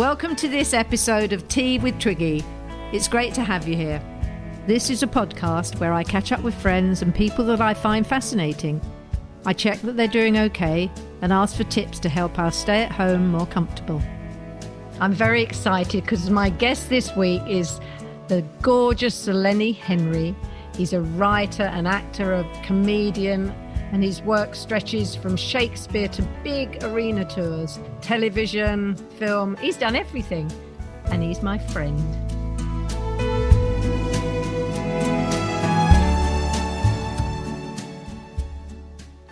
Welcome to this episode of Tea with Twiggy. It's great to have you here. This is a podcast where I catch up with friends and people that I find fascinating. I check that they're doing okay and ask for tips to help us stay at home more comfortable. I'm very excited because my guest this week is the gorgeous Lenny Henry. He's a writer, an actor, a comedian, and his work stretches from Shakespeare to big arena tours, television, film. He's done everything, and he's my friend.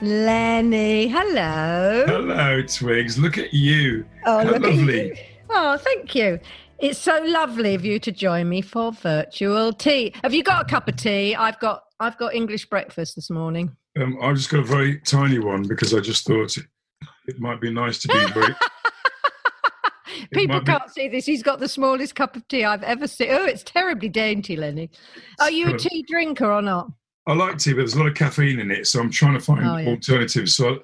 Lenny, hello. Hello, Twigs. Look at you. Oh, How lovely. you. Oh, thank you. It's so lovely of you to join me for virtual tea. Have you got a cup of tea? I've got I've got English breakfast this morning. Um, I just got a very tiny one because I just thought it, might be nice to be very. People can't see this. He's got the smallest cup of tea I've ever seen. Oh, it's terribly dainty, Lenny. Are you a tea drinker or not? I like tea, but there's a lot of caffeine in it, so I'm trying to find Oh, yeah. alternatives. So I,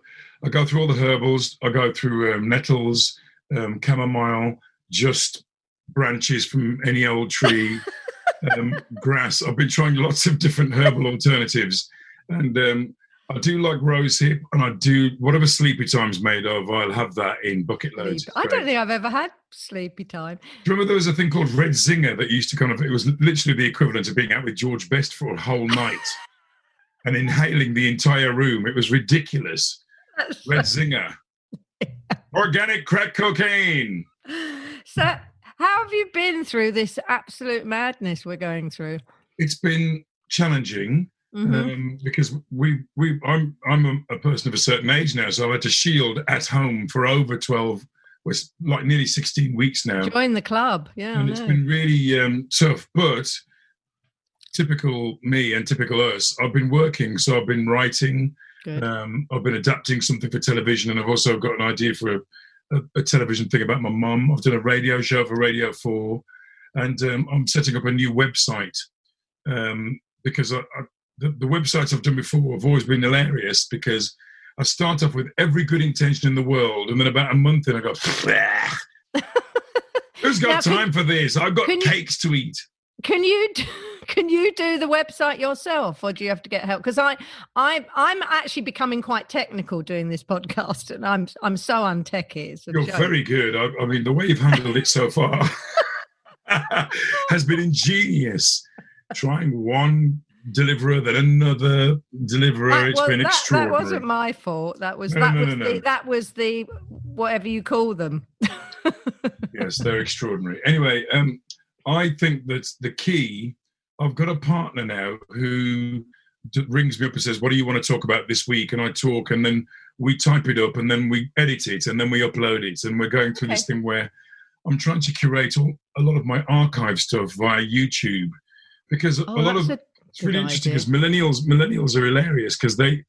I go through all the herbals. I go through um, nettles, um, chamomile, just branches from any old tree, um, grass. I've been trying lots of different herbal alternatives, and um, I do like rosehip, and I do whatever sleepy time's made of. I'll have that in bucket loads. I don't think I've ever had sleepy time. Do you remember there was a thing called Red Zinger that used to kind of, it was literally the equivalent of being out with George Best for a whole night and inhaling the entire room. It was ridiculous. That's Red Zinger. Organic crack cocaine. So, how have you been through this absolute madness we're going through? It's been challenging Mhm. um, because we, we, I'm, I'm a, person of a certain age now, so I've had to shield at home for over 12, was like nearly 16 weeks now. Join the club. Yeah. I and it's been really um, tough. But typical me and typical us, I've been working, so I've been writing, um, I've been adapting something for television, and I've also got an idea for a, a, a television thing about my mum. I've done a radio show for Radio Four, and um, I'm setting up a new website um, because I, I, the, the websites I've done before have always been hilarious because. I start off with every good intention in the world, and then about a month in, I go, Who's got Now, can- time for this? I've got can you- cakes to eat. Can you do, can you do the website yourself, or do you have to get help? Because I I I'm actually becoming quite technical doing this podcast, and I'm I'm so untechy. You're joke. very good. I, I mean, the way you've handled it so far has been ingenious. Trying one deliverer, then another deliverer. That it's been that, that wasn't my fault. That was No, that no, was no, the that was the whatever you call them. yes, they're extraordinary. Anyway, um, I think that the key. I've got a partner now who rings me up and says, "What do you want to talk about this week?" And I talk, and then we type it up, and then we edit it, and then we upload it, and we're going through this thing where I'm trying to curate all, a lot of my archive stuff via YouTube because Oh, a lot of a it's really interesting because millennials millennials are hilarious because they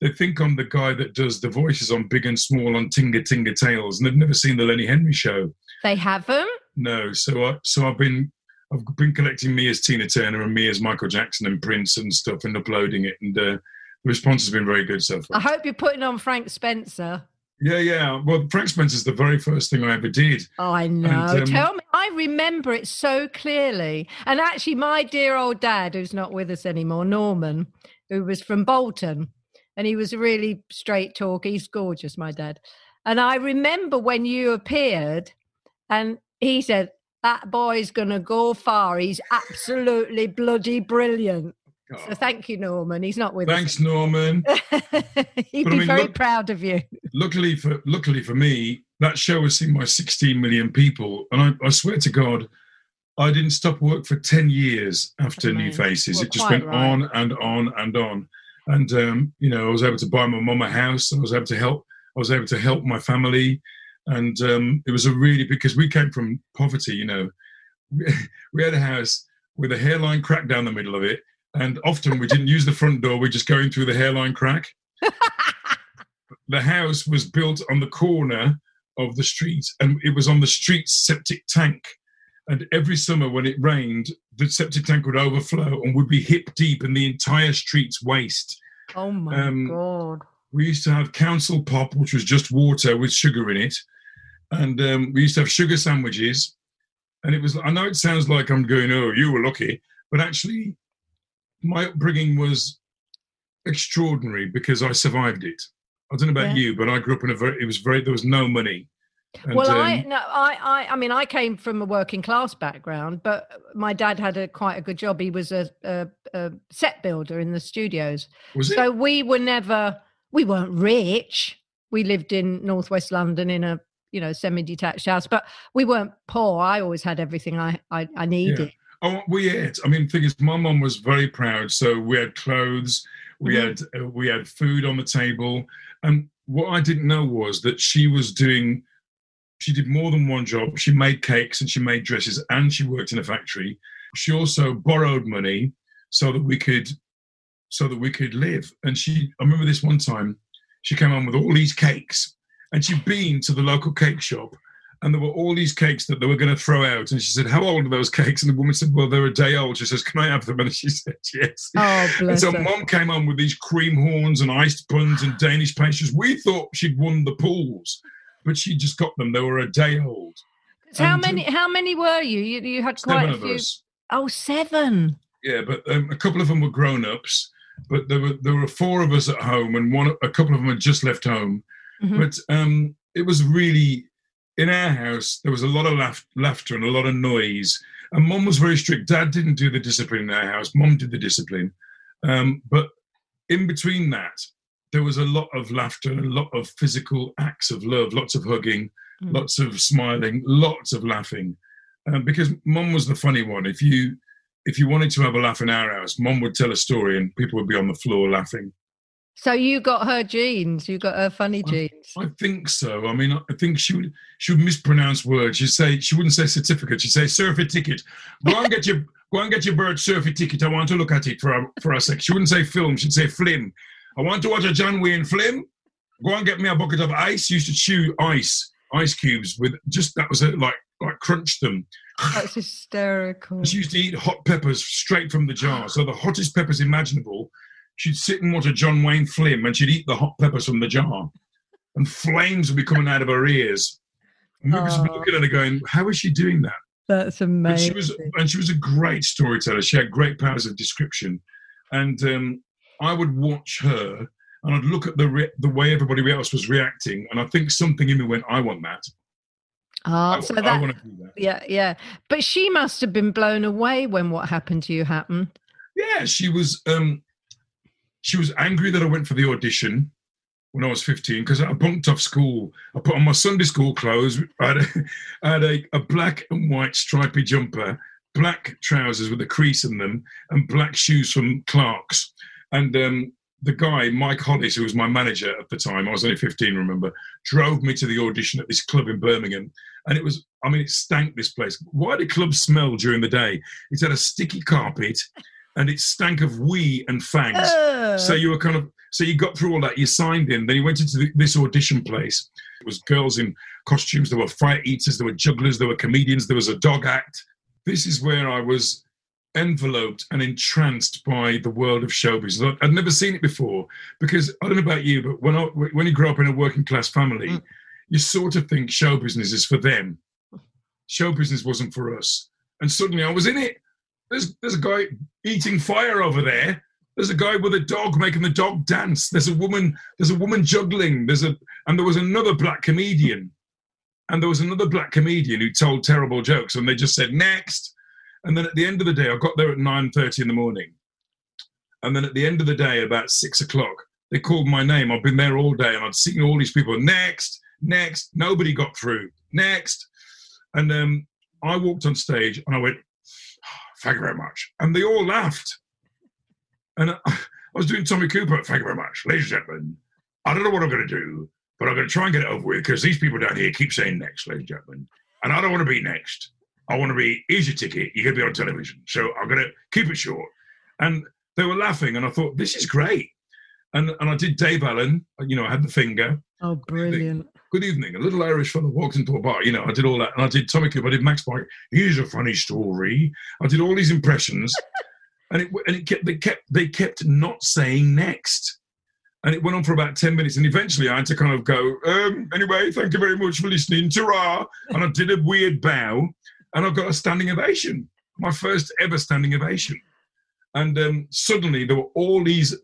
they think I'm the guy that does the voices on Big and Small on Tinga Tinga Tales, and they've never seen the Lenny Henry show. They haven't. No, so I so I've been I've been collecting me as Tina Turner and me as Michael Jackson and Prince and stuff and uploading it, and uh, the response has been very good so far. I hope you're putting on Frank Spencer. Yeah, yeah. Well, Frank Spencer's the very first thing I ever did. Oh, I know. um, Tell me. I remember it so clearly. And actually, my dear old dad, who's not with us anymore, Norman, who was from Bolton, and he was a really straight talk. He's gorgeous, my dad. And I remember when you appeared, and he said, That boy's going to go far. He's absolutely bloody brilliant. So thank you, Norman. He's not with us. thanks, Norman. He'd But I be mean, very look- proud of you. luckily for luckily for me, that show has seen by 16 million people, and I, I swear to God, I didn't stop work for 10 years after New Faces. It just went right. on and on and on, and um, you know, I was able to buy my mum a house. I was able to help. I was able to help my family, and um, it was a really because we came from poverty. You know, we, we had a house with a hairline crack down the middle of it, and often we didn't use the front door. we're just going through the hairline crack the house was built on the corner of the street and it was on the street's septic tank and every summer when it rained the septic tank would overflow and would be hip deep in the entire street's waste Oh my Um, God. we used to have council pop which was just water with sugar in it and um, we used to have sugar sandwiches. And it was, I know it sounds like I'm going, oh, you were lucky, but actually, my upbringing was extraordinary because I survived it. I don't know about Yeah. you, but I grew up in a very, it was very, there was no money. And, well, I um, no, I, I, I mean, I came from a working class background, but my dad had a quite a good job. He was a, a, a set builder in the studios, was it? so we were never, we weren't rich. We lived in northwest London in a you know semi-detached house, but we weren't poor. I always had everything I I, I needed. Oh, we ate. I mean, the thing is, my mum was very proud. So we had clothes, we Mhm. had uh, we had food on the table, and what I didn't know was that she was doing. She did more than one job. She made cakes and she made dresses, and she worked in a factory. She also borrowed money so that we could, so that we could live. And she, I remember this one time, she came on with all these cakes, and she'd been to the local cake shop and there were all these cakes that they were going to throw out. And she said, "How old are those cakes?" And the woman said, "Well, they're a day old." She says, "Can I have them?" And she said, "Yes." Oh, and so her. mom came on with these cream horns and iced buns and Danish pastries. We thought she'd won the pools, but she just got them. They were a day old. So how many? How many were you? You, you had quite a few. us. Oh, seven. Yeah, but um, a couple of them were grown ups. But there were there were four of us at home, and one a couple of them had just left home. Mhm. But um, it was really in our house. There was a lot of laugh, laughter and a lot of noise. And mum was very strict. Dad didn't do the discipline in our house. Mum did the discipline. Um, but in between that, there was a lot of laughter and a lot of physical acts of love. Lots of hugging, Mm. lots of smiling, lots of laughing. Um, because mum was the funny one. If you if you wanted to have a laugh in our house, mum would tell a story and people would be on the floor laughing. So you got her genes. You got her funny genes. I think so. I mean, I think she would she would mispronounce words. She'd say she wouldn't say certificate. She'd say ticket. Go and get your go and get your bird surfeit ticket. I want to look at it for a, for a sec. She wouldn't say film. She'd say flim. I want to watch a John Wayne flim. Go and get me a bucket of ice. She used to chew ice ice cubes with just that was it like like crunch them. That's hysterical. She used to eat hot peppers straight from the jar. So the hottest peppers imaginable. She'd sit and watch a John Wayne flim and she'd eat the hot peppers from the jar. And flames would be coming out of her ears. And we was Oh. looking at her going, How is she doing that? That's amazing. she was and she was a great storyteller. She had great powers of description. And um, I would watch her and I'd look at the re- the way everybody else was reacting, and I think something in me went, "I want that. oh, I, so I that want to do that." yeah, yeah. But she must have been blown away when what happened to you happened. Yeah, she was. Um, she was angry that I went for the audition when I was 15 because I bunked off school. I put on my Sunday school clothes. I had, a, I had a, a black and white stripy jumper, black trousers with a crease in them, and black shoes from Clark's. And um, the guy, Mike Hollis, who was my manager at the time, I was only 15, remember, drove me to the audition at this club in Birmingham. And it was, I mean, it stank this place. Why do clubs smell during the day? It had a sticky carpet and it stank of wee and fangs. So you were kind of so you got through all that. You signed in. Then you went into the, this audition place. It was girls in costumes. There were fire eaters. There were jugglers. There were comedians. There was a dog act. This is where I was enveloped and entranced by the world of showbiz. I'd- I'd never seen it before because I don't know about you, but when I, when you grow up in a working class family, Mm. you sort of think show business is for them. Show business wasn't for us. And suddenly I was in it. There's there's a guy eating fire over there. There's a guy with a dog making the dog dance. There's a woman. There's a woman juggling. There's a and there was another black comedian, and there was another black comedian who told terrible jokes, and they just said next. And then at the end of the day, I got there at nine thirty in the morning, and then at the end of the day, about six o'clock, they called my name. I've been there all day, and I'd seen all these people. Next, next. Nobody got through. Next, and um, I walked on stage, and I went, "Thank you very much," and they all laughed. And I, was doing Tommy Cooper. Thank you very much, ladies and gentlemen. I don't know what I'm going to do, but I'm going to try and get it over with because these people down here keep saying next, ladies and gentlemen. And I don't want to be next. I want to be, easy ticket. You're going to be on television. So I'm going to keep it short. And they were laughing, and I thought, this is great. And, and I did Dave Allen. You know, I had the finger. oh, brilliant. Good evening. A little Irish fellow walked into a bar. You know, I did all that. And I did Tommy Cooper. I did Max Pike. Here's a funny story. I did all these impressions. and it, and it kept, they kept, they kept not saying next. And it went on for about 10 minutes. And eventually I had to kind of go, um, anyway, thank you very much for listening. ta And I did a weird bow and I got a standing ovation, my first ever standing ovation. And um, suddenly there were all these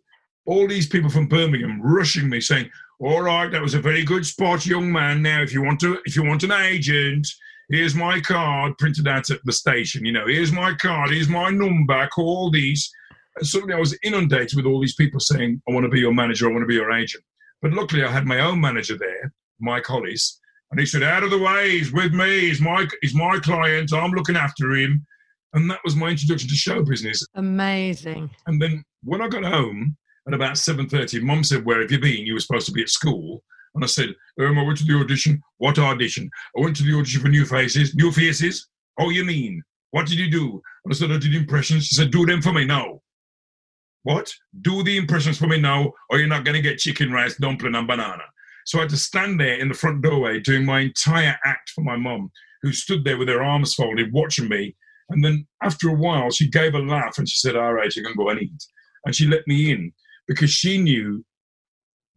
all these people from Birmingham rushing me saying, all right, that was a very good spot, young man. Now, if you want to, if you want an agent, here's my card printed out at the station. You know, here's my card, here's my number. Call these. And suddenly, I was inundated with all these people saying, "I want to be your manager. I want to be your agent." But luckily, I had my own manager there, Mike Hollis, and he said, "Out of the way. He's with me. He's my he's my client. I'm looking after him." And that was my introduction to show business. Amazing. And then when I got home, at about 7.30, Mum said, where have you been? You were supposed to be at school. And I said, um, I went to the audition. What audition? I went to the audition for New Faces. New Faces? Oh, you mean? What did you do? And I said, I did impressions. She said, do them for me now. What? Do the impressions for me now, or you're not going to get chicken rice, dumpling, and banana. So I had to stand there in the front doorway doing my entire act for my mum, who stood there with her arms folded, watching me. And then after a while, she gave a laugh and she said, All right, you can go and eat. And she let me in because she knew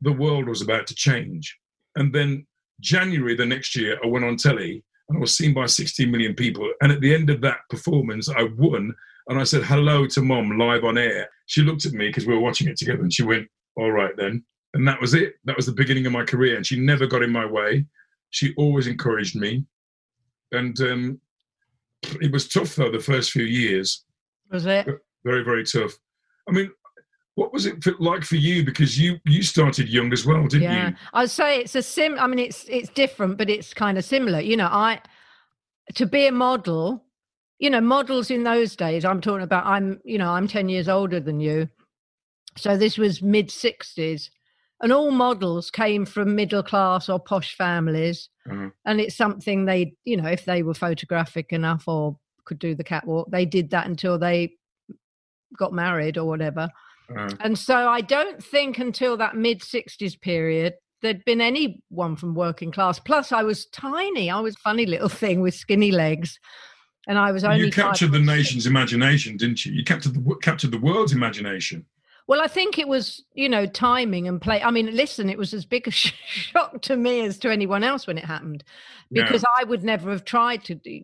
the world was about to change. And then January the next year, I went on telly and I was seen by 16 million people. And at the end of that performance, I won. And I said hello to mom live on air. She looked at me because we were watching it together and she went, All right then. And that was it. That was the beginning of my career. And she never got in my way. She always encouraged me. And um, it was tough though, the first few years. Was it? Very, very tough. I mean, what was it like for you? Because you you started young as well, didn't yeah. you? I'd say it's a sim. I mean, it's it's different, but it's kind of similar. You know, I to be a model. You know, models in those days. I'm talking about. I'm you know I'm ten years older than you, so this was mid '60s, and all models came from middle class or posh families, uh-huh. and it's something they you know if they were photographic enough or could do the catwalk, they did that until they got married or whatever uh, and so I don't think until that mid 60s period there'd been anyone from working class. Plus, I was tiny. I was funny little thing with skinny legs. And I was only. You captured the nation's imagination, didn't you? You captured the, captured the world's imagination. Well, I think it was, you know, timing and play. I mean, listen, it was as big a shock to me as to anyone else when it happened, because. I would never have tried to do,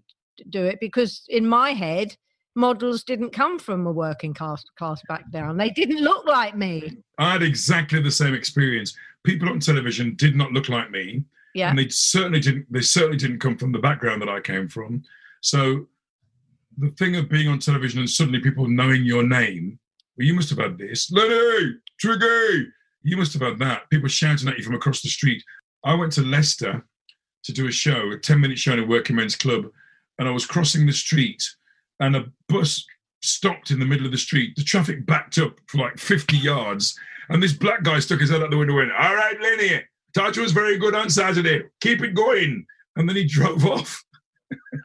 do it because in my head, models didn't come from a working class class background. They didn't look like me. I had exactly the same experience. People on television did not look like me. Yeah. And they certainly didn't they certainly didn't come from the background that I came from. So the thing of being on television and suddenly people knowing your name, well, you must have had this. Lenny, Twiggy, you must have had that. People shouting at you from across the street. I went to Leicester to do a show, a 10 minute show in a working men's club, and I was crossing the street and a bus stopped in the middle of the street. The traffic backed up for like 50 yards. And this black guy stuck his head out the window and went, All right, Lenny, Tata was very good on Saturday. Keep it going. And then he drove off.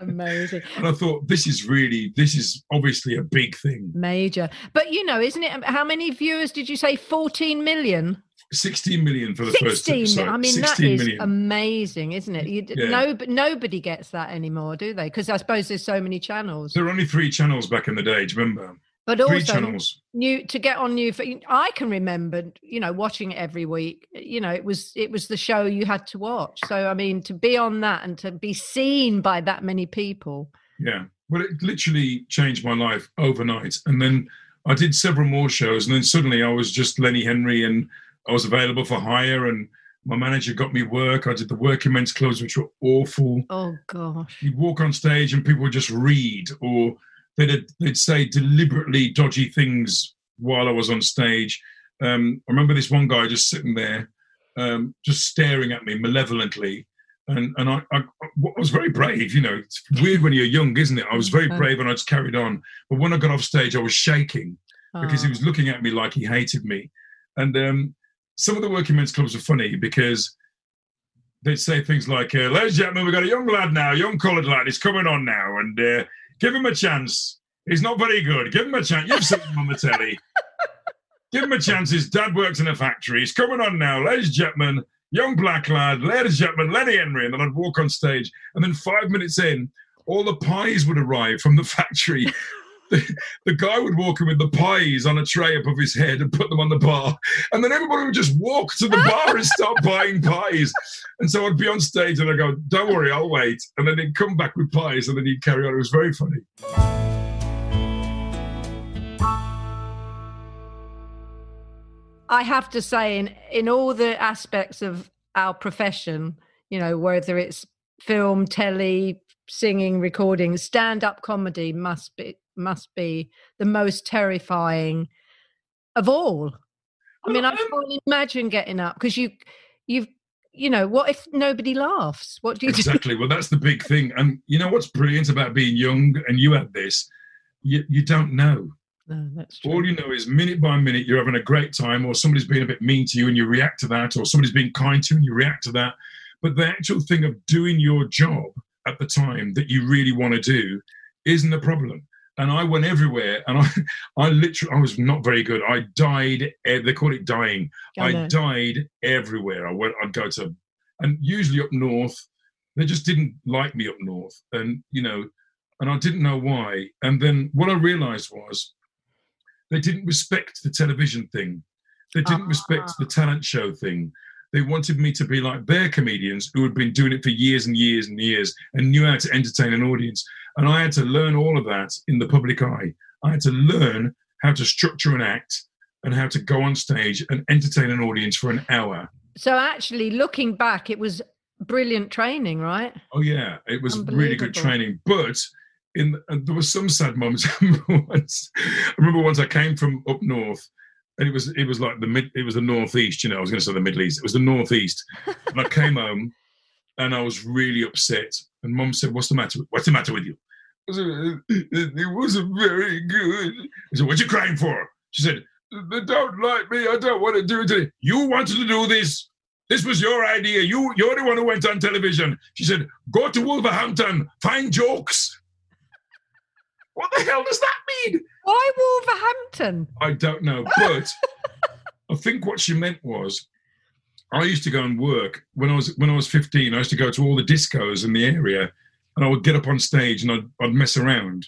Amazing. and I thought, this is really, this is obviously a big thing. Major. But you know, isn't it? Um, how many viewers did you say? 14 million? 16 million for the 16, first episode. I mean, that is million. amazing, isn't it? You, yeah. no, but nobody gets that anymore, do they? Because I suppose there's so many channels. There were only three channels back in the day. Do you remember? But three also, channels. new to get on new. I can remember, you know, watching it every week. You know, it was it was the show you had to watch. So I mean, to be on that and to be seen by that many people. Yeah, well, it literally changed my life overnight. And then I did several more shows, and then suddenly I was just Lenny Henry and I was available for hire and my manager got me work. I did the working men's clubs, which were awful. Oh gosh! You'd walk on stage and people would just read, or they'd they'd say deliberately dodgy things while I was on stage. Um, I remember this one guy just sitting there, um, just staring at me malevolently, and and I, I, I, was very brave. You know, it's weird when you're young, isn't it? I was very brave and I just carried on. But when I got off stage, I was shaking because he oh. was looking at me like he hated me, and um, some of the working men's clubs are funny because they'd say things like, uh, ladies and gentlemen, we've got a young lad now, young coloured lad, he's coming on now, and uh, give him a chance. He's not very good. Give him a chance. You've seen him on the telly. give him a chance. His dad works in a factory. He's coming on now, ladies and gentlemen, young black lad, ladies and gentlemen, Lenny Henry. And then I'd walk on stage, and then five minutes in, all the pies would arrive from the factory. The, the guy would walk in with the pies on a tray above his head and put them on the bar. And then everybody would just walk to the bar and start buying pies. And so I'd be on stage and I'd go, don't worry, I'll wait. And then he'd come back with pies and then he'd carry on. It was very funny. I have to say, in in all the aspects of our profession, you know, whether it's film, telly, singing, recording, stand up comedy must be must be the most terrifying of all. I mean, I can't imagine getting up because you you've you know, what if nobody laughs? What do you exactly? do? Well, that's the big thing. And you know what's brilliant about being young and you had this, you, you don't know. No, that's true. All you know is minute by minute you're having a great time, or somebody's being a bit mean to you and you react to that, or somebody's being kind to you and you react to that. But the actual thing of doing your job at the time that you really want to do isn't the problem. And I went everywhere, and I, I literally, I was not very good. I died. They call it dying. I died everywhere. I went. I'd go to, and usually up north, they just didn't like me up north, and you know, and I didn't know why. And then what I realised was, they didn't respect the television thing. They didn't respect Ah. the talent show thing. They wanted me to be like their comedians who had been doing it for years and years and years and knew how to entertain an audience. And I had to learn all of that in the public eye. I had to learn how to structure an act and how to go on stage and entertain an audience for an hour. So actually, looking back, it was brilliant training, right? Oh yeah, it was really good training. But in and there was some sad moments. I remember once, I remember once I came from up north, it was it was like the mid, it was the northeast. You know, I was going to say the Middle East. It was the northeast, and I came home, and I was really upset. And Mum said, "What's the matter? What's the matter with you?" I said, "It, it wasn't very good." I said, "What you crying for?" She said, "They don't like me. I don't want to do it. today." You wanted to do this. This was your idea. You, you're the one who went on television. She said, go to Wolverhampton, find jokes. What the hell does that mean? Why Wolverhampton? I don't know. But I think what she meant was I used to go and work when I was when I was 15, I used to go to all the discos in the area and I would get up on stage and I'd, I'd mess around.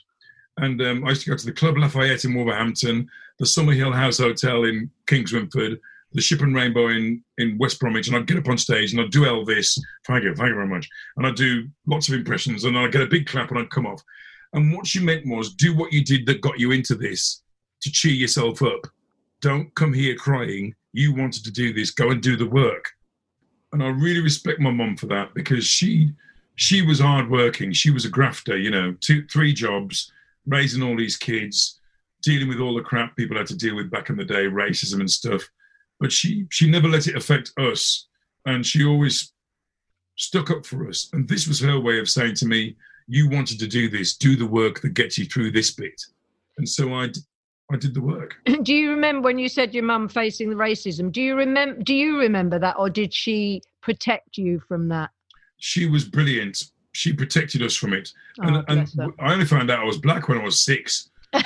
And um, I used to go to the Club Lafayette in Wolverhampton, the Summerhill House Hotel in Kingswinford, the Ship and Rainbow in, in West Bromwich, and I'd get up on stage and I'd do Elvis. Thank you, thank you very much. And I'd do lots of impressions and I'd get a big clap and I'd come off. And what she meant was do what you did that got you into this to cheer yourself up. Don't come here crying. You wanted to do this. Go and do the work. And I really respect my mum for that because she she was hardworking. She was a grafter, you know, two three jobs, raising all these kids, dealing with all the crap people had to deal with back in the day, racism and stuff. But she she never let it affect us. And she always stuck up for us. And this was her way of saying to me, you wanted to do this, do the work that gets you through this bit. And so I, I did the work. Do you remember when you said your mum facing the racism? Do you remember? Do you remember that, or did she protect you from that? She was brilliant. She protected us from it. Oh, and and. I only found out I was black when I was six.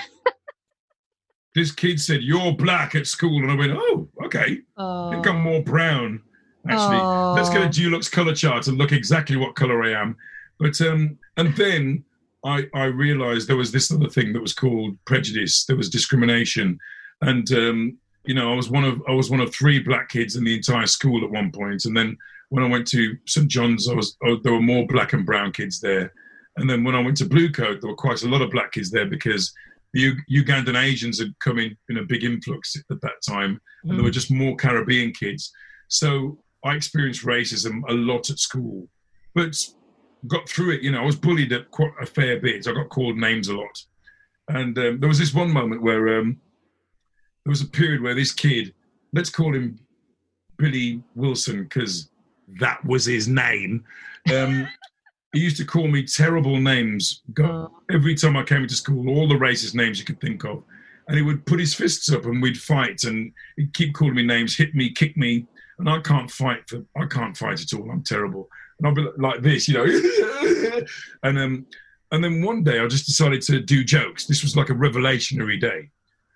this kid said, You're black at school. And I went, Oh, okay. I think I'm Oh. more brown, actually. Let's get a Oh. Dulux color chart and look exactly what color I am. But um, and then I I realised there was this other thing that was called prejudice. There was discrimination, and um, you know I was one of I was one of three black kids in the entire school at one point. And then when I went to St John's, I was there were more black and brown kids there. And then when I went to Blue Coat, there were quite a lot of black kids there because the U- Ugandan Asians had come in in a big influx at that time and there were just more Caribbean kids. So I experienced racism a lot at school, but got through it. You know, I was bullied at quite a fair bit. I got called names a lot, and um, there was this one moment where um, there was a period where this kid, let's call him Billy Wilson, because that was his name. Um, he used to call me terrible names. Go- Oh. every time I came into school, all the racist names you could think of. And he would put his fists up and we'd fight and he'd keep calling me names, hit me, kick me. And I can't fight for I can't fight at all. I'm terrible. And I'll be like this, you know. and um and then one day I just decided to do jokes. This was like a revelationary day.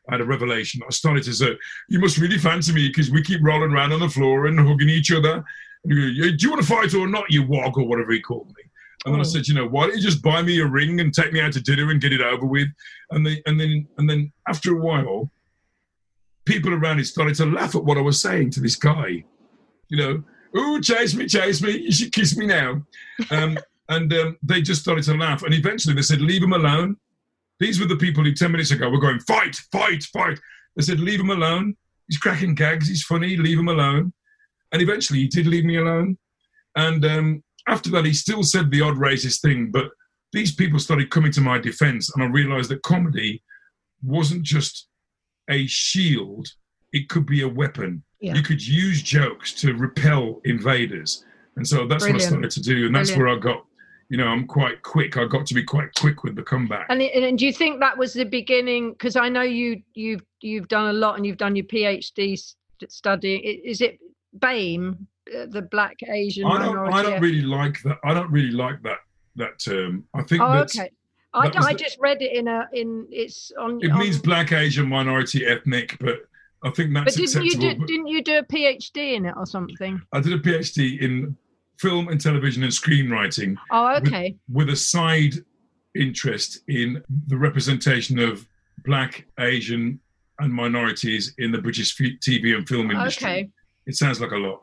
I had a revelation. I started to say, You must really fancy me because we keep rolling around on the floor and hugging each other. And go, Do you want to fight or not, you wog, or whatever he called me? And then I Oh. said, you know, why don't you just buy me a ring and take me out to dinner and get it over with? And then and then and then after a while, people around it started to laugh at what I was saying to this guy. You know, ooh, chase me, chase me, you should kiss me now. Um, and um, they just started to laugh. And eventually they said, leave him alone. These were the people who 10 minutes ago were going, fight, fight, fight. They said, leave him alone. He's cracking gags. He's funny. Leave him alone. And eventually he did leave me alone. And um, after that, he still said the odd racist thing. But these people started coming to my defense. And I realized that comedy wasn't just a shield, it could be a weapon. Yeah. You could use jokes to repel invaders. And so that's Brilliant. what I started to do. And that's Brilliant. where I got, you know, I'm quite quick. I got to be quite quick with the comeback. And, and do you think that was the beginning? Because I know you you've you've done a lot and you've done your PhD st- studying. Is it BAME, uh, the Black Asian I don't. minority? I don't really like that. I don't really like that that term. I think oh, that's, okay. I, that I the- just read it in a in it's on. it on- means black, Asian, minority, ethnic, but I think But that's didn't you do, but didn't you do a PhD in it or something? I did a PhD in film and television and screenwriting Oh, With- okay. with a side interest in the representation of black, Asian, and minorities in the British TV and film industry. Okay. It sounds like a lot.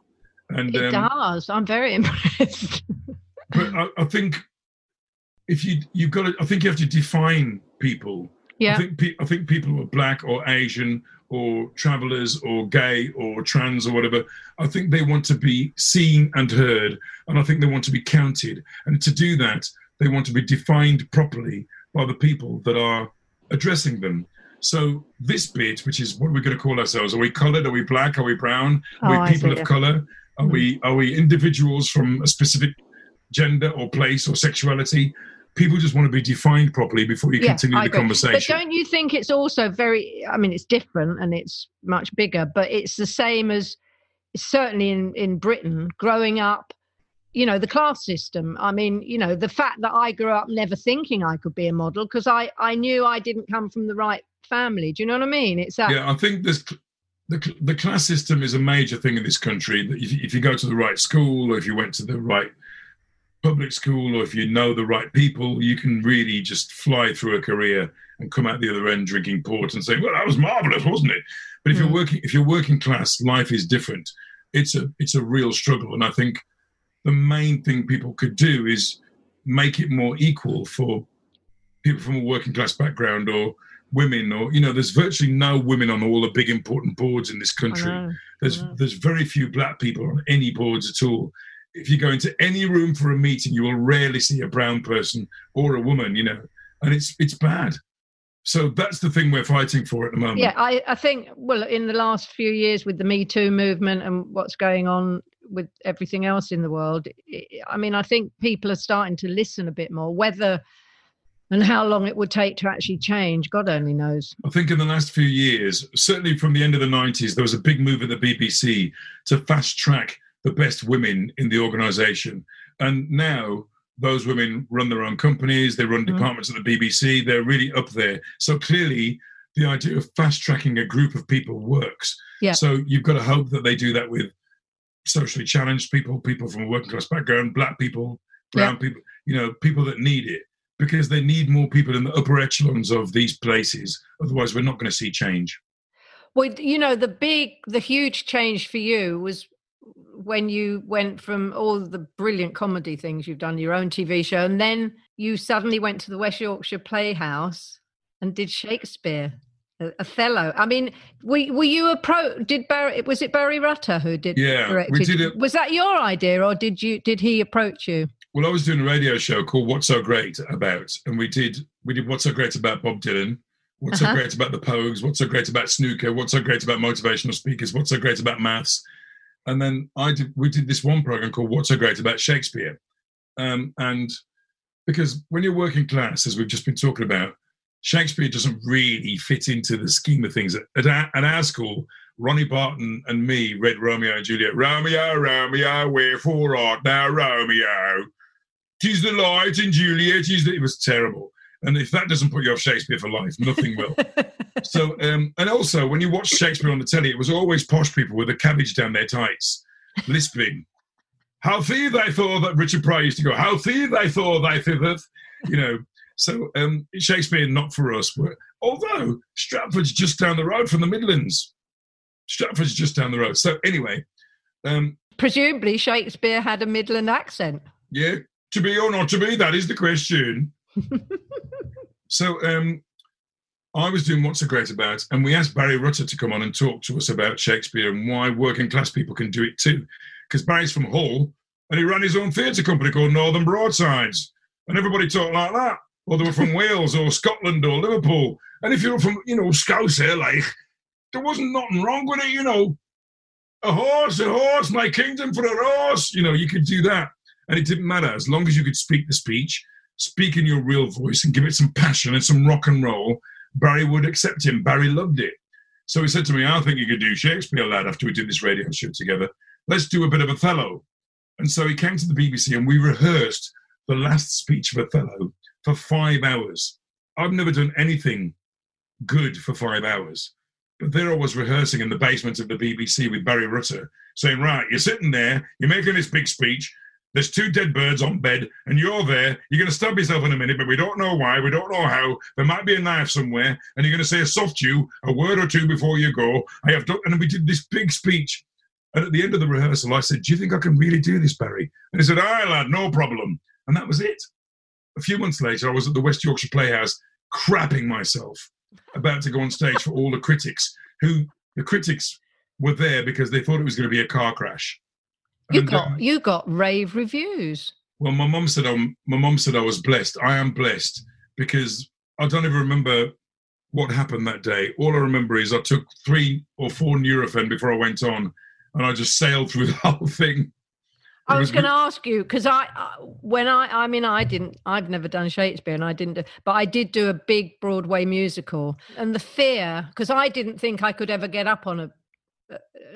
And It um, does. I'm very impressed. but I, I think if you you've got to, I think you have to define people. Yeah. I think pe- I think people who are black or Asian or travelers or gay or trans or whatever. I think they want to be seen and heard, and I think they want to be counted. And to do that, they want to be defined properly by the people that are addressing them. So this bit, which is what we're going to call ourselves, are we coloured? Are we black? Are we brown? Oh, Are I we people see, of colour? Are Mm. we are we individuals from a specific gender or place or sexuality? People just want to be defined properly before you Yeah, continue I the agree. conversation. But don't you think it's also very? I mean, it's different and it's much bigger, but it's the same as certainly in in Britain. Growing up, you know, the class system. I mean, you know, the fact that I grew up never thinking I could be a model because I I knew I didn't come from the right family. Do you know what I mean? It's that. Yeah, I think this the the class system is a major thing in this country. That if, if you go to the right school, or if you went to the right public school, or if you know the right people, you can really just fly through a career and come out the other end drinking port and saying, "Well, that was marvelous, wasn't it?" But if Mm. you're working, if you're working class, life is different. It's a it's a real struggle, and I think the main thing people could do is make it more equal for people from a working class background or women or you know there's virtually no women on all the big important boards in this country there's there's very few black people on any boards at all if you go into any room for a meeting you will rarely see a brown person or a woman you know and it's it's bad so that's the thing we're fighting for at the moment Yeah, I, I think, well, in the last few years with the Me Too movement and what's going on with everything else in the world, i I mean, I think people are starting to listen a bit more. Whether and how long it would take to actually change, God only knows. I think in the last few years, certainly from the end of the 90s, there was a big move at the BBC to fast track the best women in the organization. And now those women run their own companies, they run Mhm. departments at the BBC, they're really up there. So clearly, the idea of fast tracking a group of people works. Yeah. So you've got to hope that they do that with socially challenged people, people from a working class background, black people, brown people, you know, people that need it because they need more people in the upper echelons of these places. Otherwise, we're not going to see change. Well, you know, the big, the huge change for you was when you went from all the brilliant comedy things you've done, your own TV show, and then you suddenly went to the West Yorkshire Playhouse and did Shakespeare, Othello. I mean, were, were you a pro? Did Barry? Was it Barry Rutter who did? Yeah, we did it- Was that your idea, or did you? Did he approach you? Well, I was doing a radio show called "What's So Great About," and we did we did "What's So Great About Bob Dylan," "What's Uh-huh. So Great About the Pogues," "What's So Great About Snooker," "What's So Great About Motivational Speakers," "What's So Great About Maths," and then I did we did this one program called "What's So Great About Shakespeare," um, and because when you're working class, as we've just been talking about, Shakespeare doesn't really fit into the scheme of things. At our, at our school, Ronnie Barton and me read Romeo and Juliet. Romeo, Romeo, wherefore art thou Romeo? Tis the light in Juliet. Is the... It was terrible. And if that doesn't put you off Shakespeare for life, nothing will. so, um, and also when you watch Shakespeare on the telly, it was always posh people with a cabbage down their tights, lisping. How thee thy thought that Richard Pryor used to go, How thee thy thought thy thitheth, you know. So um, Shakespeare, not for us. But, although Stratford's just down the road from the Midlands. Stratford's just down the road. So anyway. Um, Presumably Shakespeare had a Midland accent. Yeah, to be or not to be, that is the question. so um, I was doing What's So Great About, and we asked Barry Rutter to come on and talk to us about Shakespeare and why working class people can do it too. Because Barry's from Hull, and he ran his own theatre company called Northern Broadsides, and everybody talked like that. Or they were from Wales or Scotland or Liverpool. And if you were from, you know, Scouse, like, there wasn't nothing wrong with it, you know. A horse, a horse, my kingdom for a horse. You know, you could do that. And it didn't matter as long as you could speak the speech, speak in your real voice, and give it some passion and some rock and roll. Barry would accept him. Barry loved it. So he said to me, I think you could do Shakespeare, lad, after we did this radio show together. Let's do a bit of Othello. And so he came to the BBC and we rehearsed the last speech of Othello for five hours. I've never done anything good for five hours. But there I was rehearsing in the basement of the BBC with Barry Rutter, saying, Right, you're sitting there, you're making this big speech, there's two dead birds on bed, and you're there. You're going to stab yourself in a minute, but we don't know why. We don't know how. There might be a knife somewhere, and you're going to say a soft you, a word or two before you go. I have done, and we did this big speech. And at the end of the rehearsal, I said, "Do you think I can really do this, Barry?" And he said, "Aye, lad, no problem." And that was it. A few months later, I was at the West Yorkshire Playhouse, crapping myself, about to go on stage for all the critics. Who the critics were there because they thought it was going to be a car crash. You and, got um, you got rave reviews. Well, my mum said I'm, my mum said I was blessed. I am blessed because I don't even remember what happened that day. All I remember is I took three or four Nurofen before I went on, and I just sailed through the whole thing. I was, was going to ask you because I, when I, I mean, I didn't, I've never done Shakespeare and I didn't, do, but I did do a big Broadway musical. And the fear, because I didn't think I could ever get up on a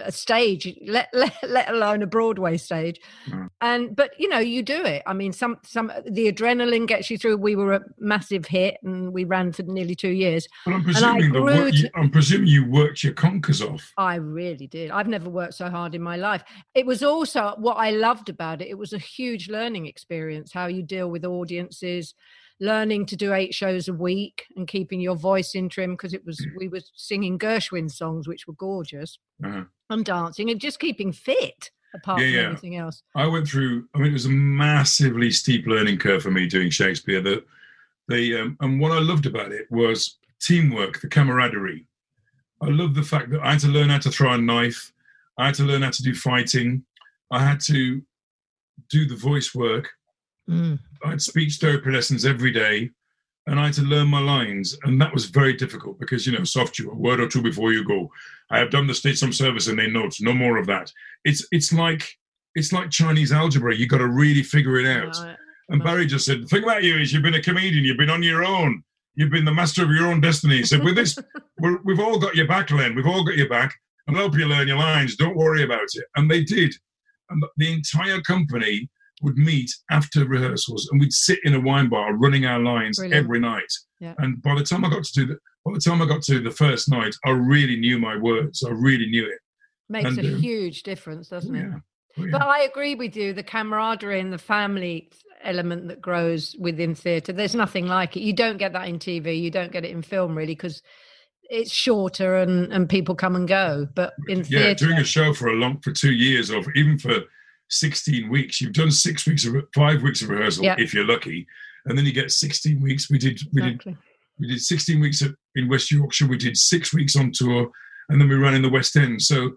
a stage let, let, let alone a broadway stage. Mm. and but you know you do it. I mean some some the adrenaline gets you through. We were a massive hit and we ran for nearly two years. Well, i'm presuming work, you, i'm presuming you worked your conkers off. I really did. I've never worked so hard in my life. It was also what i loved about it it was a huge learning experience how you deal with audiences learning to do eight shows a week and keeping your voice in trim because it was mm. we were singing Gershwin songs which were gorgeous uh-huh. and dancing and just keeping fit apart yeah, from yeah. anything else. I went through. I mean, it was a massively steep learning curve for me doing Shakespeare. That the um, and what I loved about it was teamwork, the camaraderie. I loved the fact that I had to learn how to throw a knife. I had to learn how to do fighting. I had to do the voice work. Mm. I had speech therapy lessons every day, and I had to learn my lines, and that was very difficult because you know, soft you a word or two before you go. I have done the state some service and they notes. No more of that. It's it's like it's like Chinese algebra. You've got to really figure it out. and Barry just said, "The thing about you is you've been a comedian. You've been on your own. You've been the master of your own destiny." He said, "With this, we have all got your back, Len. We've all got your back, and I'll help you learn your lines. Don't worry about it." And they did. And the entire company would meet after rehearsals and we'd sit in a wine bar running our lines Brilliant. every night. Yeah. And by the time I got to do the by the time I got to the first night, I really knew my words. I really knew it. Makes and, a um, huge difference, doesn't it? Yeah. Oh, yeah. But I agree with you. The camaraderie and the family element that grows within theatre, there's nothing like it. You don't get that in TV. You don't get it in film, really, because it's shorter and and people come and go. But in yeah, theatre, doing a show for a long for two years or even for 16 weeks. You've done six weeks of five weeks of rehearsal yeah. if you're lucky, and then you get 16 weeks. We did we exactly. did we did 16 weeks in West Yorkshire. We did six weeks on tour, and then we ran in the West End. So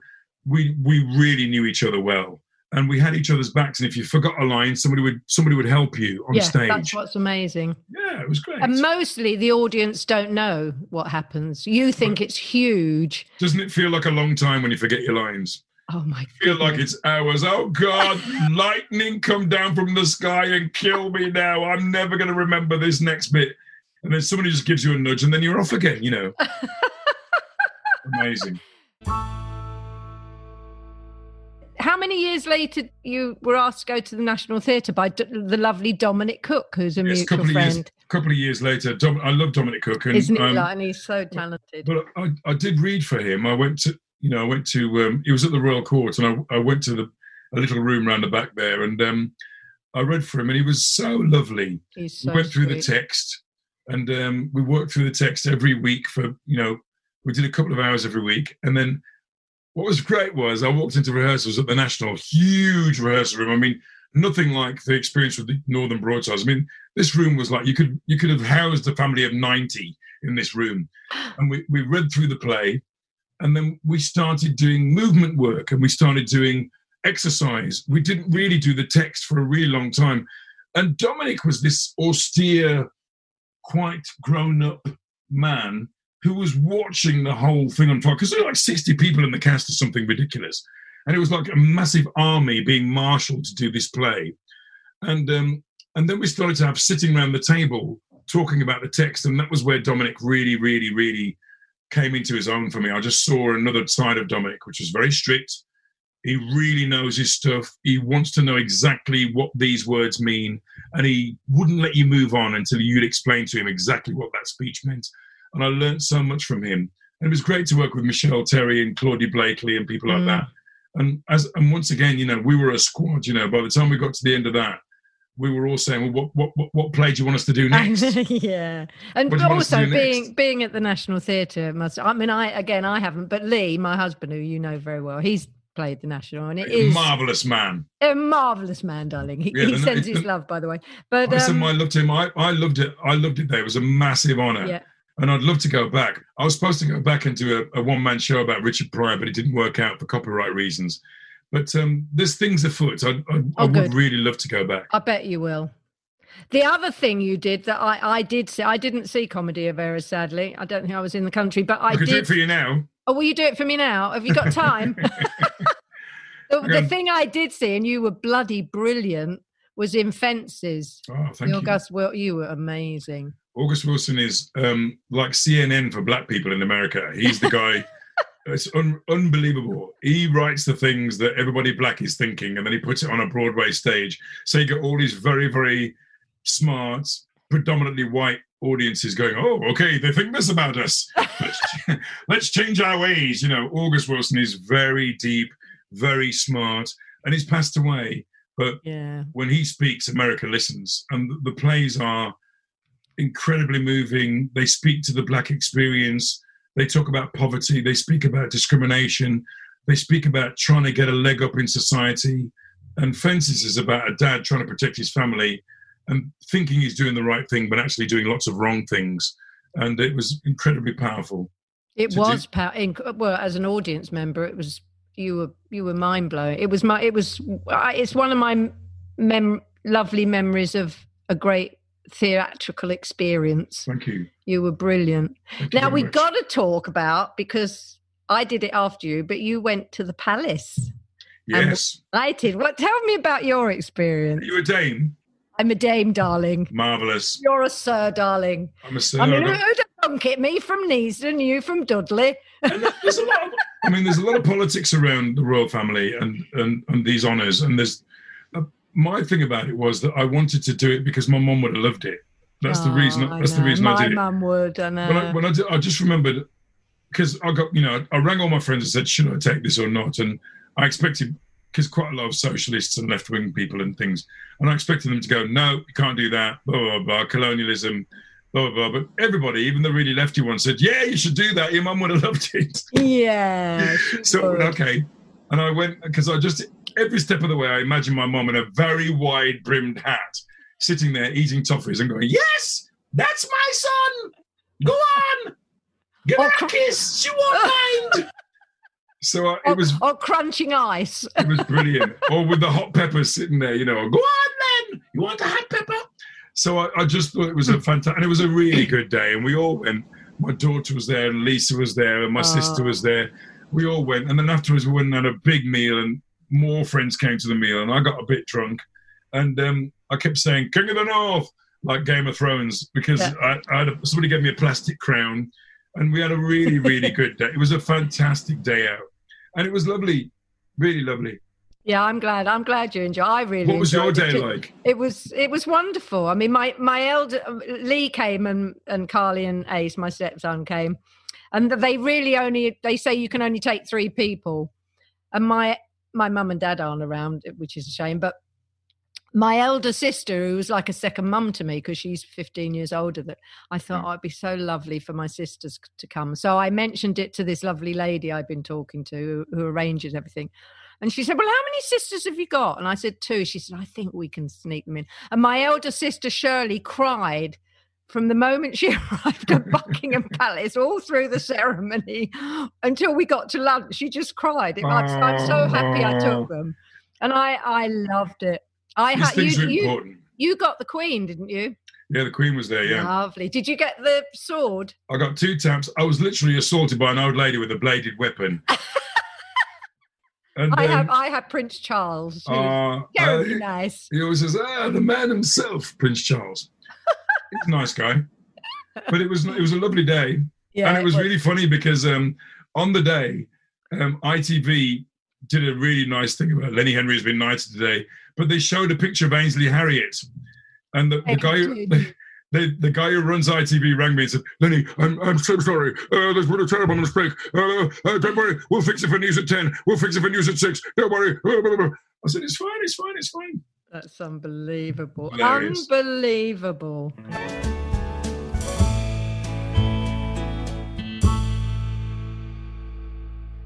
we we really knew each other well, and we had each other's backs. And if you forgot a line, somebody would somebody would help you on yeah, stage. That's what's amazing. Yeah, it was great. And mostly the audience don't know what happens. You think but it's huge. Doesn't it feel like a long time when you forget your lines? Oh my! I feel like it's hours. Oh God! lightning come down from the sky and kill me now. I'm never going to remember this next bit. And then somebody just gives you a nudge, and then you're off again. You know. Amazing. How many years later you were asked to go to the National Theatre by D- the lovely Dominic Cooke, who's a yes, mutual couple friend? Of years, couple of years later, Dom, I love Dominic Cooke, and, isn't he? Um, and he's so talented. But I, I did read for him. I went to you know, I went to, um, it was at the Royal Court and I, I went to the, a little room round the back there, and um, I read for him, and he was so lovely. He's so we went through the text, and um, we worked through the text every week for you know we did a couple of hours every week, and then what was great was I walked into rehearsals at the National, huge rehearsal room. I mean, nothing like the experience with the Northern Broadsides. I mean, this room was like you could you could have housed a family of ninety in this room, and we we read through the play, and then we started doing movement work, and we started doing exercise. We didn't really do the text for a really long time, and Dominic was this austere, quite grown up man who was watching the whole thing unfold because there were like 60 people in the cast or something ridiculous. And it was like a massive army being marshaled to do this play. And um and then we started to have sitting around the table talking about the text and that was where dominic really really really came into his own for me i just saw another side of dominic which was very strict he really knows his stuff he wants to know exactly what these words mean and he wouldn't let you move on until you'd explain to him exactly what that speech meant and I learned so much from him. And it was great to work with Michelle Terry and Claudie Blakley and people like Mm. that. And as and once again, you know, we were a squad. You know, by the time we got to the end of that, we were all saying, "Well, what what what, play do you want us to do next?" yeah, and What do you want us to also being being at the National Theatre must. I mean, I again, I haven't, but Lee, my husband, who you know very well, he's played the National, and it is a Marvelous man. a marvelous man, darling. He, Yeah, he the- sends the- his love, by the way. But I um, I loved him. I, I loved it. I loved it. There it was a massive honour, yeah, and I'd love to go back. I was supposed to go back and do a, a one man show about Richard Pryor, but it didn't work out for copyright reasons. But um, there's things afoot. I, I, I Oh, would good. really love to go back. I bet you will. The other thing you did that I, I did see, I didn't see Comedy of Errors, sadly. I don't think I was in the country, but I, I could do did. it for you now. Oh, will you do it for me now? Have you got time? the, the thing I did see, and you were bloody brilliant, was in Fences. Oh, thank you. August, well, you were amazing. August Wilson is um, like CNN for black people in America. He's the guy. it's un- unbelievable. He writes the things that everybody black is thinking, and then he puts it on a Broadway stage. So you get all these very, very smart, predominantly white audiences going, "Oh, okay, they think this about us. Let's, let's change our ways." You know, August Wilson is very deep, very smart, and he's passed away. But Yeah. when he speaks, America listens, and the plays are incredibly moving. They speak to the black experience. They talk about poverty. They speak about discrimination. They speak about trying to get a leg up in society. And Fences is about a dad trying to protect his family and thinking he's doing the right thing, but actually doing lots of wrong things. And it was incredibly powerful. It to do- was pow- well as an audience member. It was you were you were mind blowing. It was my it was it's one of my mem- lovely memories of a great theatrical experience. Thank you. You were brilliant. Thank Now we got to talk about because I did it after you, but you went to the palace. Yes. I did. What? Tell me about your Are experience. You're a dame. I'm a dame, darling. Marvellous. You're a sir, darling. I'm a sir. I mean, I who- got- who'd have thunk it? Me from Neasden, you from Dudley. and there's a lot of, I mean, there's a lot of politics around the royal family and and, and these honours. And there's my thing about it was that I wanted to do it because my mum would have loved it. That's the reason. Oh, That's the reason my I did it. My mum would. I know. When I, when I, did, I just remembered because I got you know I rang all my friends and said should I take this or not, and I expected because quite a lot of socialists and left wing people and things, and I expected them to go no, you can't do that, blah blah blah, colonialism. Blah, blah, blah. But everybody, even the really lefty one, said, "Yeah, you should do that. Your mum would have loved it." yeah. so would. okay and i went because i just every step of the way i imagine my mom in a very wide brimmed hat sitting there eating toffees and going yes that's my son! Go on! Oh, a cr- kiss! She won't mind! So uh, Or, it was or crunching ice. it was brilliant. Or with the hot peppers sitting there you know go on then! You want a hot pepper? So I, I just thought it was a fantastic and it was a really good day and we all went. My daughter was there and lisa was there and my sister Oh. was there. We all went and then afterwards we went and had a big meal and more friends came to the meal and i got a bit drunk and um, i kept saying king of the north like game of thrones because Yeah. I, I had a, somebody gave me a plastic crown and we had a really really good day it was a fantastic day out and it was lovely really lovely Yeah, I'm glad. I'm glad you enjoyed. I really. what was your day it like It was it was wonderful. I mean, my my elder Lee came and and Carly and Ace, my stepson, came, and they really only they say you can only take three people, and my my mum and dad aren't around, which is a shame. But my elder sister, who was like a second mum to me because she's 15 years older, that I thought mm. oh, it'd be so lovely for my sisters to come. So I mentioned it to this lovely lady I've been talking to who, who arranges everything. And she said, Well, how many sisters have you got? And I said, Two. She said, I think we can sneak them in. And my elder sister, Shirley, cried from the moment she arrived at Buckingham Palace all through the ceremony until we got to lunch. She just cried. It, I'm, I'm so happy I took them. And I, I loved it. I had you, you, you got the Queen, didn't you? Yeah, the Queen was there. Yeah, lovely. Did you get the sword? I got two taps. I was literally assaulted by an old lady with a bladed weapon. And, I have I have Prince Charles. Uh, very uh, nice. He always says, "Ah, the man himself, Prince Charles." He's a nice guy, but it was it was a lovely day, yeah, and it was, it was. really funny because um, on the day, um, ITV did a really nice thing about Lenny Henry has been knighted today, but they showed a picture of Ainsley Harriott, and the, the guy. The, the guy who runs ITV rang me and said, Lenny, I'm, I'm so sorry. Uh, there's been a terrible mistake. Uh, uh, don't worry. We'll fix it for news at 10. We'll fix it for news at 6. Don't worry. I said, it's fine. It's fine. It's fine. That's unbelievable. Hilarious. Unbelievable.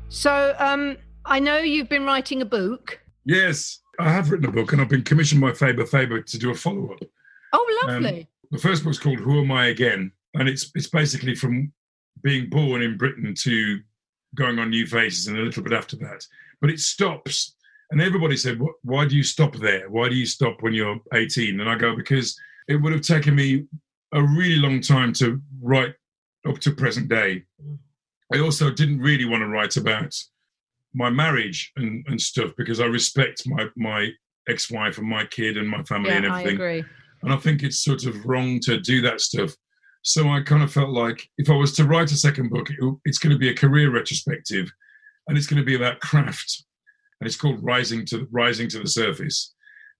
So, um, I know you've been writing a book. Yes, I have written a book, and I've been commissioned by Faber Faber to do a follow up. Oh, lovely. Um, the first book's called Who Am I Again? And it's it's basically from being born in Britain to going on New Faces and a little bit after that. But it stops. And everybody said, Why do you stop there? Why do you stop when you're 18? And I go, Because it would have taken me a really long time to write up to present day. Mm. I also didn't really want to write about my marriage and, and stuff because I respect my, my ex wife and my kid and my family yeah, and everything. I agree. And I think it's sort of wrong to do that stuff. So I kind of felt like if I was to write a second book, it, it's going to be a career retrospective, and it's going to be about craft, and it's called Rising to Rising to the Surface,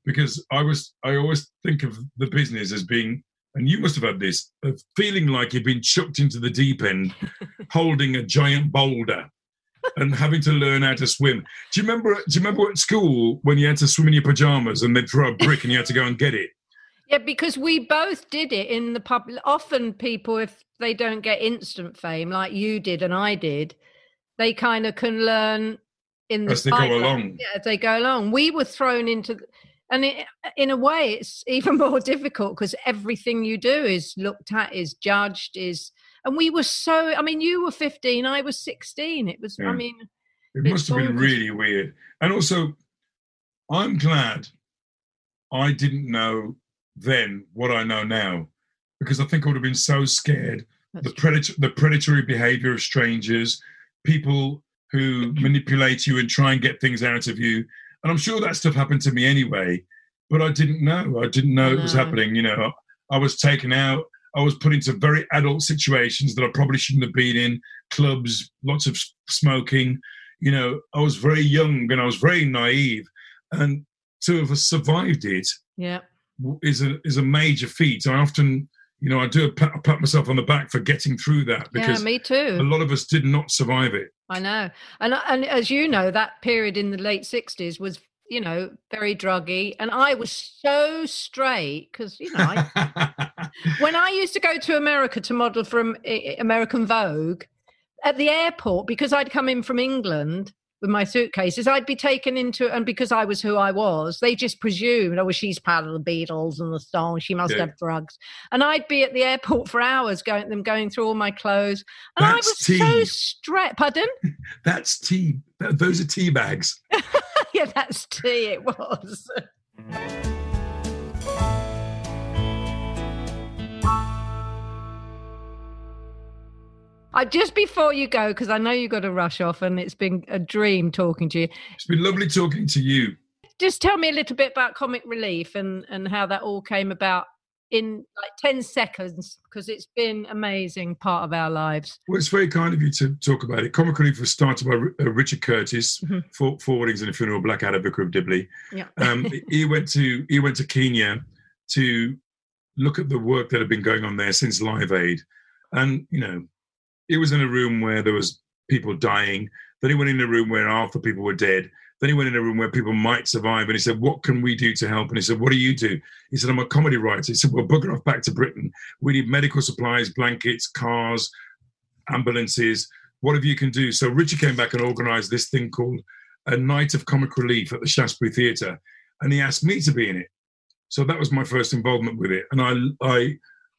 because I was I always think of the business as being, and you must have had this, of feeling like you've been chucked into the deep end, holding a giant boulder, and having to learn how to swim. Do you remember? Do you remember at school when you had to swim in your pajamas and they'd throw a brick and you had to go and get it? Yeah, because we both did it in the public. Often people, if they don't get instant fame like you did and I did, they kind of can learn in the as they go along. Yeah, as they go along. We were thrown into, and it, in a way, it's even more difficult because everything you do is looked at, is judged, is, and we were so. I mean, you were fifteen, I was sixteen. It was. Yeah. I mean, it must have been really weird. And also, I'm glad I didn't know then what I know now, because I think I would have been so scared. That's the predator, the predatory behavior of strangers, people who manipulate you and try and get things out of you. And I'm sure that stuff happened to me anyway, but I didn't know. I didn't know it was happening. You know, I was taken out. I was put into very adult situations that I probably shouldn't have been in. Clubs, lots of smoking. You know, I was very young and I was very naive, and to have survived it. Yeah is a is a major feat. I often, you know, I do pat, pat myself on the back for getting through that because yeah, me too. A lot of us did not survive it. I know, and and as you know, that period in the late '60s was, you know, very druggy, and I was so straight because you know, I, when I used to go to America to model from eh, eh, American Vogue at the airport because I'd come in from England with my suitcases, I'd be taken into, and because I was who I was, they just presumed, oh, she's part of the Beatles and the song, she must yeah. have drugs. And I'd be at the airport for hours going, them going through all my clothes. And That's I was tea. so stressed. Pardon? That's tea. Those are tea bags. yeah, that's tea, it was. I just before you go, because I know you've got to rush off, and it's been a dream talking to you. It's been lovely talking to you. Just tell me a little bit about Comic Relief and and how that all came about in like 10 seconds because it's been amazing part of our lives well it's very kind of you to talk about it comic relief was started by uh, richard curtis mm-hmm. for Four Weddings and a funeral blackadder vicar of dibley yeah. um, he went to he went to kenya to look at the work that had been going on there since live aid and you know it was in a room where there was people dying Then he went in a room where half the people were dead. Then he went in a room where people might survive. And he said, What can we do to help? And he said, What do you do? He said, I'm a comedy writer. He said, Well, bugger off back to Britain. We need medical supplies, blankets, cars, ambulances, whatever you can do. So Richard came back and organized this thing called a night of comic relief at the Shaftesbury Theatre. And he asked me to be in it. So that was my first involvement with it. And I, I,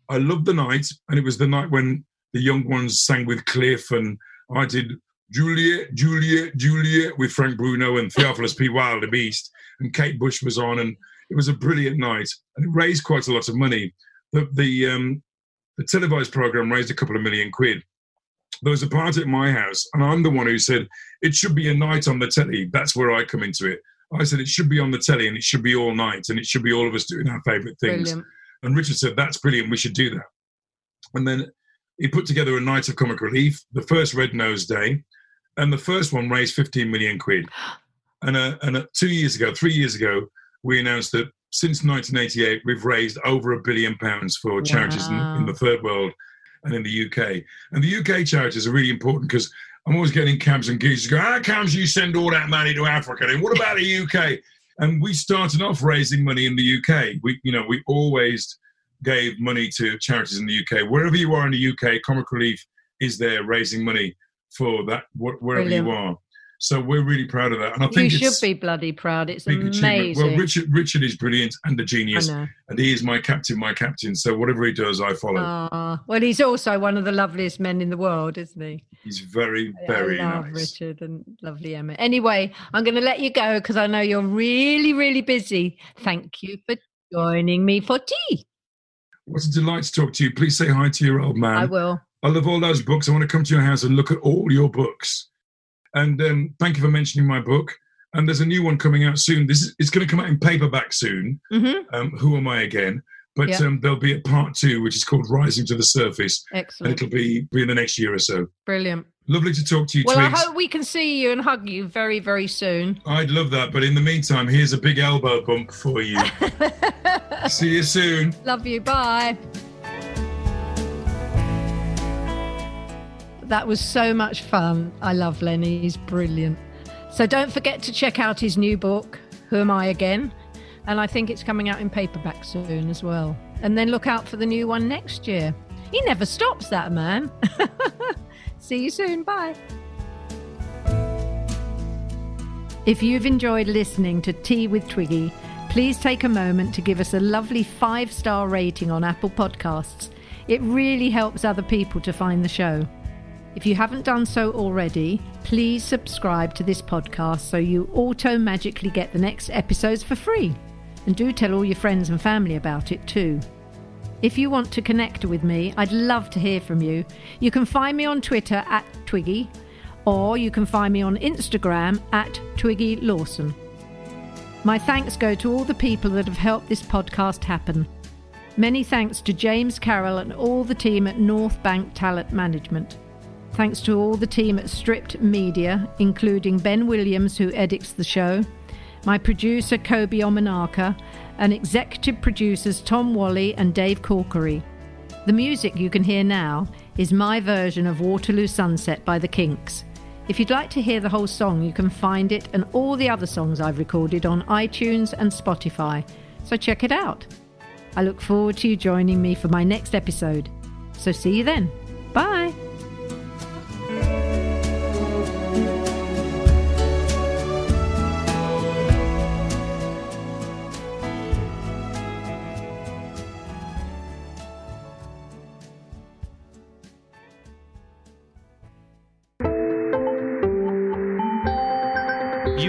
I loved the night. And it was the night when the young ones sang with Cliff and I did Juliet, Juliet, Juliet with Frank Bruno and Theophilus P. Wildebeest, and Kate Bush was on, and it was a brilliant night, and it raised quite a lot of money. The the um, the televised program raised a couple of million quid. There was a party at my house, and I'm the one who said it should be a night on the telly. That's where I come into it. I said it should be on the telly, and it should be all night, and it should be all of us doing our favourite things. Brilliant. And Richard said that's brilliant. We should do that. And then he put together a night of comic relief, the first Red Nose Day, and the first one raised 15 million quid. And, uh, and uh, two years ago, three years ago, we announced that since 1988, we've raised over a billion pounds for charities wow. in, in, the third world and in the UK. And the UK charities are really important because I'm always getting cabs and geezers go, how comes you send all that money to Africa? And what about the UK? And we started off raising money in the UK. We, you know, we always gave money to charities in the UK. Wherever you are in the UK, Comic Relief is there raising money for that wherever Brilliant. you are. So we're really proud of that, and I think you should be bloody proud. It's amazing. Well, Richard, Richard is brilliant and a genius, and he is my captain, my captain. So whatever he does, I follow. Uh, well, he's also one of the loveliest men in the world, isn't he? He's very, very I love nice. Richard and lovely Emma. Anyway, I'm going to let you go because I know you're really, really busy. Thank you for joining me for tea. What a delight to talk to you. Please say hi to your old man. I will. I love all those books. I want to come to your house and look at all your books. And um, thank you for mentioning my book. And there's a new one coming out soon. This is it's going to come out in paperback soon. Mm-hmm. Um, Who am I again? But yep. um, there'll be a part two, which is called Rising to the Surface. Excellent. And it'll be, be in the next year or so. Brilliant. Lovely to talk to you. Well, Twigs. I hope we can see you and hug you very, very soon. I'd love that. But in the meantime, here's a big elbow bump for you. see you soon. Love you. Bye. That was so much fun. I love Lenny. He's brilliant. So don't forget to check out his new book, Who Am I Again? And I think it's coming out in paperback soon as well. And then look out for the new one next year. He never stops, that man. See you soon. Bye. If you've enjoyed listening to Tea with Twiggy, please take a moment to give us a lovely five star rating on Apple Podcasts. It really helps other people to find the show. If you haven't done so already, please subscribe to this podcast so you auto magically get the next episodes for free. And do tell all your friends and family about it too. If you want to connect with me, I'd love to hear from you. You can find me on Twitter at Twiggy, or you can find me on Instagram at Twiggy Lawson. My thanks go to all the people that have helped this podcast happen. Many thanks to James Carroll and all the team at North Bank Talent Management. Thanks to all the team at Stripped Media, including Ben Williams, who edits the show, my producer Kobe Omanaka, and executive producers Tom Wally and Dave Corkery. The music you can hear now is my version of Waterloo Sunset by the Kinks. If you'd like to hear the whole song, you can find it and all the other songs I've recorded on iTunes and Spotify, so check it out. I look forward to you joining me for my next episode. So see you then. Bye.